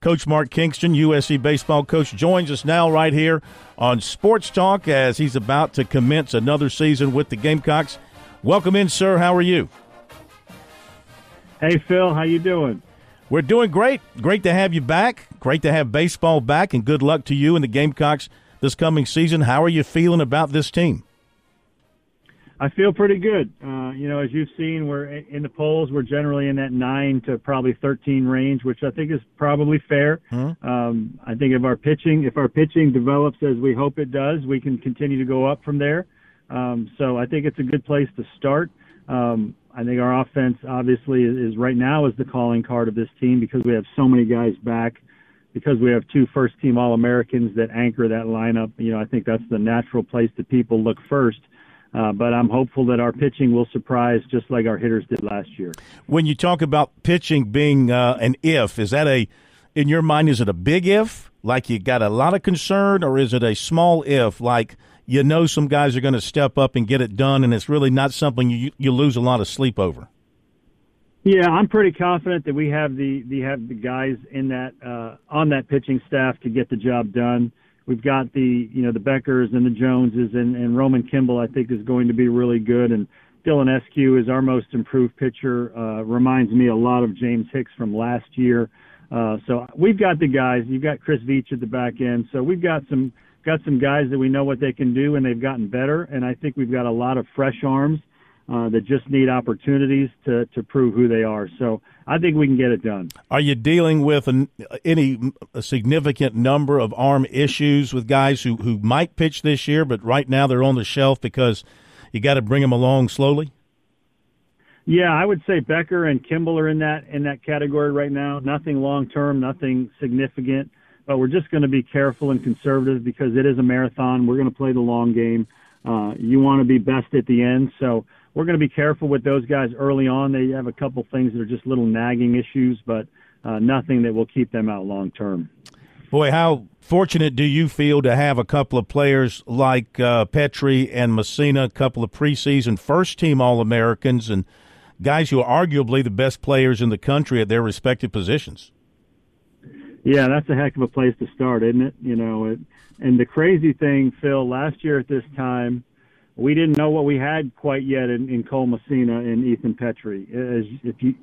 Coach Mark Kingston, USC baseball coach, joins us now right here on Sports Talk as he's about to commence another season with the Gamecocks. Welcome in, sir. How are you? Hey, Phil. How you doing? We're doing great. Great to have you back. Great to have baseball back, and good luck to you and the Gamecocks this coming season. How are you feeling about this team? I feel pretty good. Uh, you know, as you've seen, we're in the polls. We're generally in that nine to probably 13 range, which I think is probably fair. Mm-hmm. Um, I think if our pitching, if our pitching develops as we hope it does, we can continue to go up from there. Um, so I think it's a good place to start. Um, I think our offense, obviously, is, is right now is the calling card of this team because we have so many guys back. Because we have two first-team All-Americans that anchor that lineup, you know, I think that's the natural place that people look first. Uh, but I'm hopeful that our pitching will surprise just like our hitters did last year. When you talk about pitching being uh, an if, is that a, in your mind, is it a big if, like you got a lot of concern, or is it a small if, like you know some guys are going to step up and get it done, and it's really not something you you lose a lot of sleep over? Yeah, I'm pretty confident that we have the, the have the guys in that uh, on that pitching staff to get the job done. We've got the you know the Beckers and the Joneses and, and Roman Kimball I think is going to be really good and Dylan Eskew is our most improved pitcher. Uh, reminds me a lot of James Hicks from last year. Uh, so we've got the guys. You've got Chris Veach at the back end. So we've got some got some guys that we know what they can do and they've gotten better. And I think we've got a lot of fresh arms uh, that just need opportunities to to prove who they are. So I think we can get it done. Are you dealing with an, any significant number of arm issues with guys who, who might pitch this year, but right now they're on the shelf because you got to bring them along slowly? Yeah, I would say Becker and Kimball are in that in that category right now. Nothing long term, nothing significant, but we're just going to be careful and conservative because it is a marathon. We're going to play the long game. Uh, you want to be best at the end, so we're going to be careful with those guys early on. They have a couple things that are just little nagging issues, but uh, nothing that will keep them out long term. Boy, how fortunate do you feel to have a couple of players like uh, and Messina, a couple of preseason first team All Americans, and guys who are arguably the best players in the country at their respective positions? Yeah, that's a heck of a place to start, isn't it? You know, it, and the crazy thing, Phil, last year at this time, we didn't know what we had quite yet in, in Cole Messina and Ethan Petry. As if you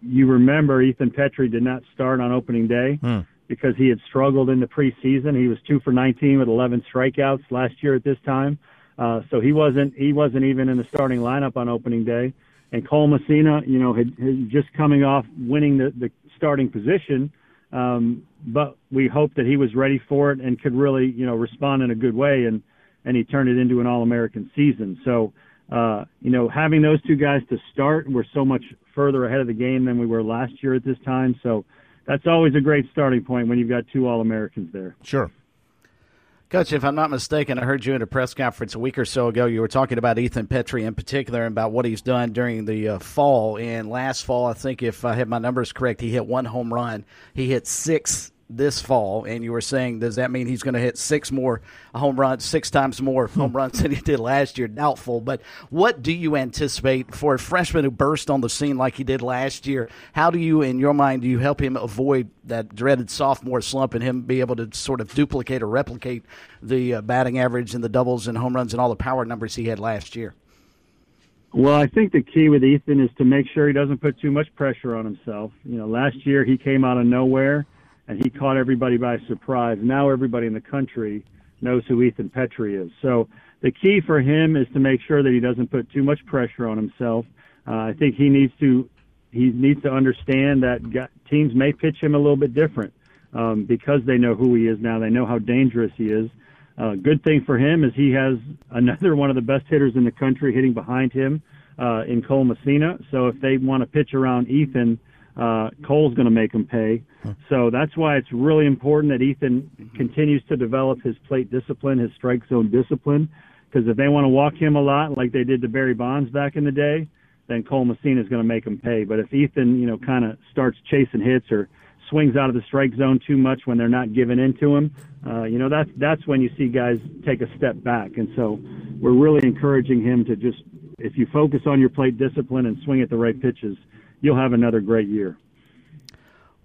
you remember, Ethan Petry did not start on opening day hmm. because he had struggled in the preseason. He was two for 19 with 11 strikeouts last year at this time, uh, so he wasn't he wasn't even in the starting lineup on opening day. And Cole Messina, you know, had, had just coming off winning the, the starting position, um, but we hoped that he was ready for it and could really, you know, respond in a good way. And and he turned it into an All American season. So, uh, you know, having those two guys to start, we're so much further ahead of the game than we were last year at this time. So, that's always a great starting point when you've got two All Americans there. Sure. Coach, if I'm not mistaken, I heard you in a press conference a week or so ago. You were talking about Ethan Petry in particular and about what he's done during the uh, fall. And last fall, I think if I have my numbers correct, he hit one home run. He hit six this fall, and you were saying, does that mean he's going to hit six more home runs, six times more hmm. home runs than he did last year? Doubtful. But what do you anticipate for a freshman who burst on the scene like he did last year? How do you, in your mind, do you help him avoid that dreaded sophomore slump and him be able to sort of duplicate or replicate the uh, batting average and the doubles and home runs and all the power numbers he had last year? Well, I think the key with Ethan is to make sure he doesn't put too much pressure on himself. You know, last year he came out of nowhere and he caught everybody by surprise. Now everybody in the country knows who Ethan Petry is. So the key for him is to make sure that he doesn't put too much pressure on himself. Uh, I think he needs to he needs to understand that teams may pitch him a little bit different um, because they know who he is now. They know how dangerous he is. Uh, good thing for him is he has another one of the best hitters in the country hitting behind him uh, in Cole Messina. So if they want to pitch around Ethan, uh, Cole's going to make them pay. So that's why it's really important that Ethan continues to develop his plate discipline, his strike zone discipline. Because if they want to walk him a lot, like they did to Barry Bonds back in the day, then Cole Messina is going to make them pay. But if Ethan, you know, kind of starts chasing hits or swings out of the strike zone too much when they're not giving in to him, uh, you know, that's that's when you see guys take a step back. And so we're really encouraging him to just, if you focus on your plate discipline and swing at the right pitches, you'll have another great year.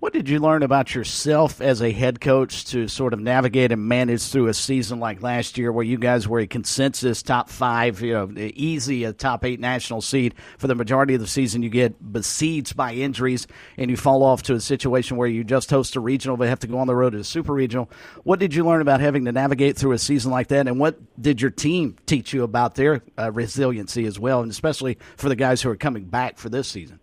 What did you learn about yourself as a head coach to sort of navigate and manage through a season like last year, where you guys were a consensus top five, you know, easy a top eight national seed for the majority of the season? You get besieged by injuries, and you fall off to a situation where you just host a regional, but have to go on the road to a super regional. What did you learn about having to navigate through a season like that, and what did your team teach you about their uh, resiliency as well, and especially for the guys who are coming back for this season?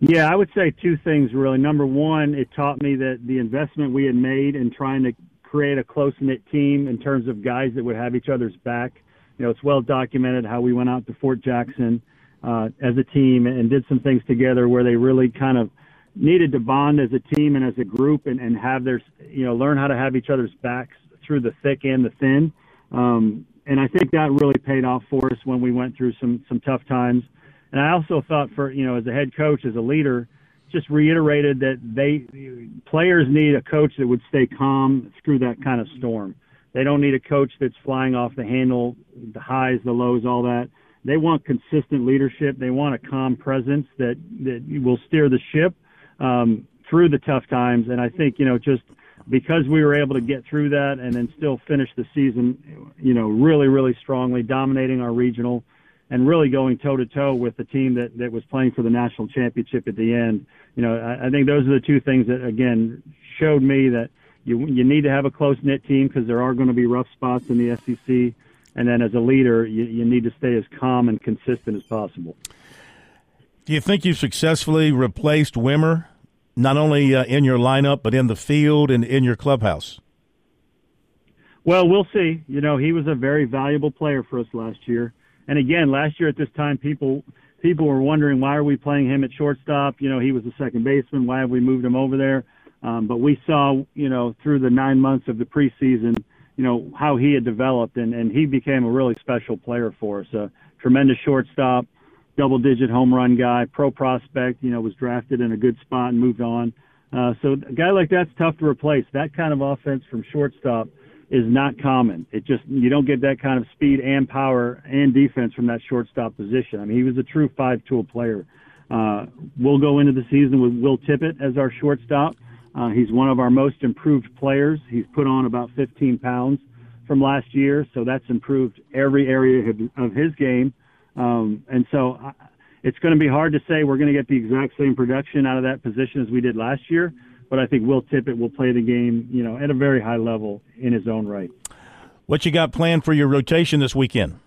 Yeah, I would say two things really. Number one, it taught me that the investment we had made in trying to create a close knit team in terms of guys that would have each other's back. You know, it's well documented how we went out to Fort Jackson uh, as a team and did some things together where they really kind of needed to bond as a team and as a group and, and have their, you know, learn how to have each other's backs through the thick and the thin. Um, and I think that really paid off for us when we went through some some tough times. And I also thought for, you know, as a head coach, as a leader, just reiterated that they players need a coach that would stay calm through that kind of storm. They don't need a coach that's flying off the handle, the highs, the lows, all that. They want consistent leadership. They want a calm presence that that will steer the ship um, through the tough times. And I think you know just because we were able to get through that and then still finish the season, you know, really really strongly, dominating our regional and really going toe to toe with the team that, that was playing for the national championship at the end. You know, I, I think those are the two things that again showed me that you you need to have a close knit team because there are going to be rough spots in the SEC, and then as a leader, you, you need to stay as calm and consistent as possible. Do you think you've successfully replaced Wimmer, not only uh, in your lineup but in the field and in your clubhouse? Well, we'll see. You know, he was a very valuable player for us last year. And again, last year at this time, people people were wondering why are we playing him at shortstop? You know, he was a second baseman. Why have we moved him over there? Um, but we saw, you know, through the nine months of the preseason, you know, how he had developed, and, and he became a really special player for us. A tremendous shortstop, double-digit home run guy, pro prospect. You know, was drafted in a good spot and moved on. Uh, so a guy like that's tough to replace. That kind of offense from shortstop is not common. It just you don't get that kind of speed and power and defense from that shortstop position. I mean, he was a true five-tool player. Uh, we'll go into the season with Will Tippett as our shortstop. Uh, he's one of our most improved players. He's put on about 15 pounds from last year, so that's improved every area of his game. Um, and so I, it's going to be hard to say we're going to get the exact same production out of that position as we did last year but I think Will Tippett will play the game, you know, at a very high level in his own right. What you got planned for your rotation this weekend?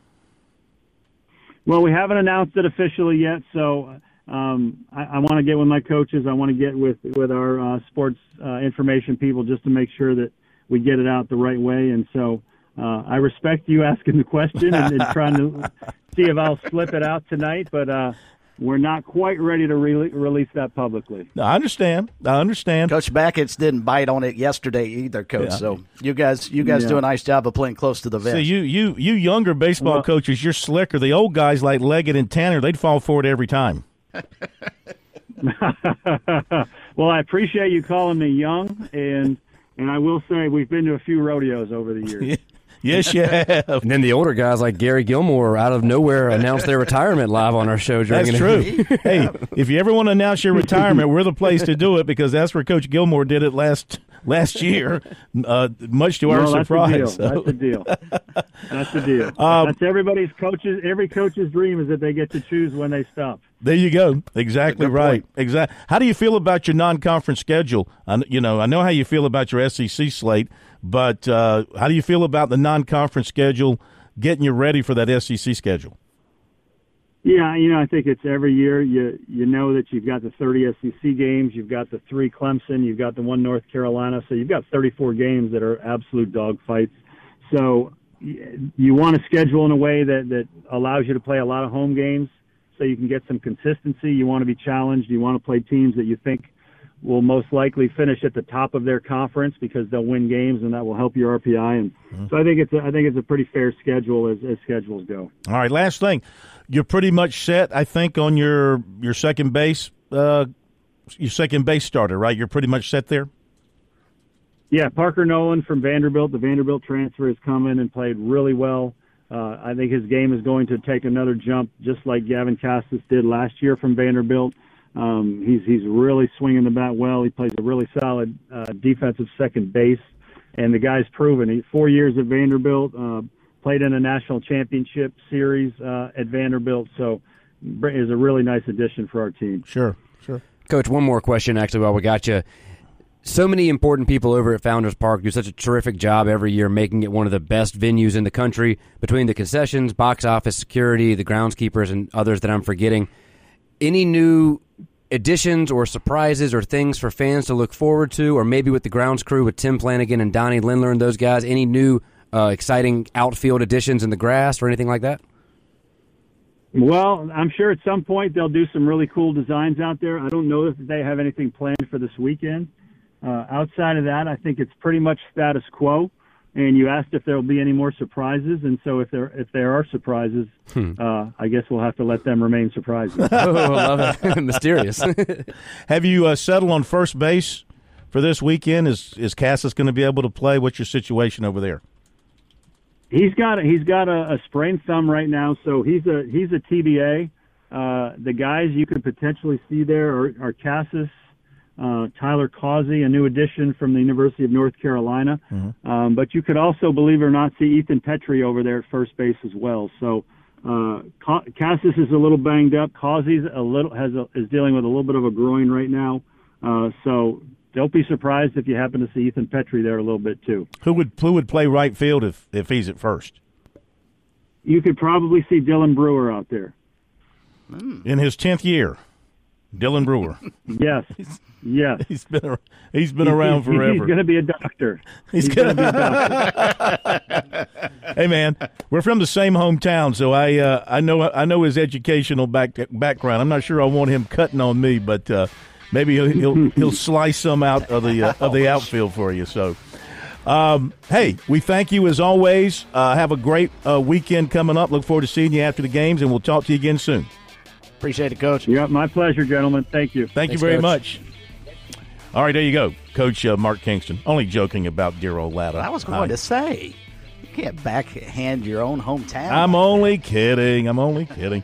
Well, we haven't announced it officially yet, so um, I, I want to get with my coaches. I want to get with with our uh, sports uh, information people just to make sure that we get it out the right way. And so uh, I respect you asking the question and, and trying to see if I'll slip it out tonight, but uh, we're not quite ready to re- release that publicly. I understand. I understand. Coach Bakich didn't bite on it yesterday either, Coach. Yeah. So you guys, you guys yeah. do a nice job of playing close to the vest. See, you, you, you younger baseball well, coaches, you're slicker. The old guys like Leggett and Tanner, they'd fall for it every time. well, I appreciate you calling me young, and and I will say we've been to a few rodeos over the years. Yes, you have. And then the older guys like Gary Gilmore out of nowhere announced their retirement live on our show. During that's true. hey, if you ever want to announce your retirement, we're the place to do it because that's where Coach Gilmore did it last last year, uh, much to our surprise. So. That's the deal. That's the deal. Um, that's everybody's coaches. Every coach's dream is that they get to choose when they stop. There you go. Exactly right. Exactly. How do you feel about your non-conference schedule? I, you know, I know how you feel about your SEC slate, but uh, how do you feel about the non-conference schedule, getting you ready for that SEC schedule? Yeah, you know, I think it's every year. You you know that you've got the 30 SEC games, you've got the three Clemson, you've got the one North Carolina, so you've got 34 games that are absolute dogfights. So you want to schedule in a way that that allows you to play a lot of home games so you can get some consistency. You want to be challenged. You want to play teams that you think will most likely finish at the top of their conference because they'll win games and that will help your RPI. And mm-hmm. so I think it's a, I think it's a pretty fair schedule as, as schedules go. All right, last thing, you're pretty much set. I think on your your second base, uh, your second base starter, right? You're pretty much set there. Yeah, Parker Noland from Vanderbilt. The Vanderbilt transfer has come in and played really well. Uh, I think his game is going to take another jump, just like Gavin Casas did last year from Vanderbilt. Um, he's he's really swinging the bat well. He plays a really solid uh, defensive second base, and the guy's proven. He four years at Vanderbilt, uh, played in a national championship series uh, at Vanderbilt, so is a really nice addition for our team. Sure, sure. Coach, one more question actually while we got you. So many important people over at Founders Park do such a terrific job every year making it one of the best venues in the country between the concessions, box office, security, the groundskeepers, and others that I'm forgetting. Any new additions or surprises or things for fans to look forward to, or maybe with the grounds crew with Tim Flanagan and Donnie Lindler and those guys? Any new uh, exciting outfield additions in the grass or anything like that? Well, I'm sure at some point they'll do some really cool designs out there. I don't know if they have anything planned for this weekend. Uh, outside of that, I think it's pretty much status quo. And you asked if there will be any more surprises, and so if there if there are surprises, hmm. uh, I guess we'll have to let them remain surprises. oh, I love it, mysterious. have you uh, settled on first base for this weekend? Is is Casas going to be able to play? What's your situation over there? He's got a, he's got a, a sprained thumb right now, so he's a he's a TBA. Uh, the guys you could potentially see there are, are Casas, uh, Tyler Causey, a new addition from the University of North Carolina. Mm-hmm. Um, but you could also, believe it or not, see Ethan Petry over there at first base as well. So uh, Casas is a little banged up. Causey's a little has a, is dealing with a little bit of a groin right now. Uh, so don't be surprised if you happen to see Ethan Petry there a little bit too. Who would who would play right field if if he's at first? You could probably see Dylan Brewer out there. In his tenth year, Dylan Brewer. yes, yes. He's been he's been he's, around he's, forever. He's going to be a doctor. He's, he's going to be a doctor. hey man, we're from the same hometown, so I uh, I know I know his educational back, background. I'm not sure I want him cutting on me, but. Uh, maybe he'll he'll, he'll slice some out of the uh, of the outfield for you. So. Um, hey, we thank you as always. Uh, have a great uh, weekend coming up. Look forward to seeing you after the games, and we'll talk to you again soon. Appreciate it, Coach. Yeah, my pleasure, gentlemen. Thank you. Thank Thanks, you very Coach. much. All right, there you go, Coach uh, Mark Kingston. Only joking about dear old Latta. I was going to say, you can't backhand your own hometown. I'm only kidding. I'm only kidding.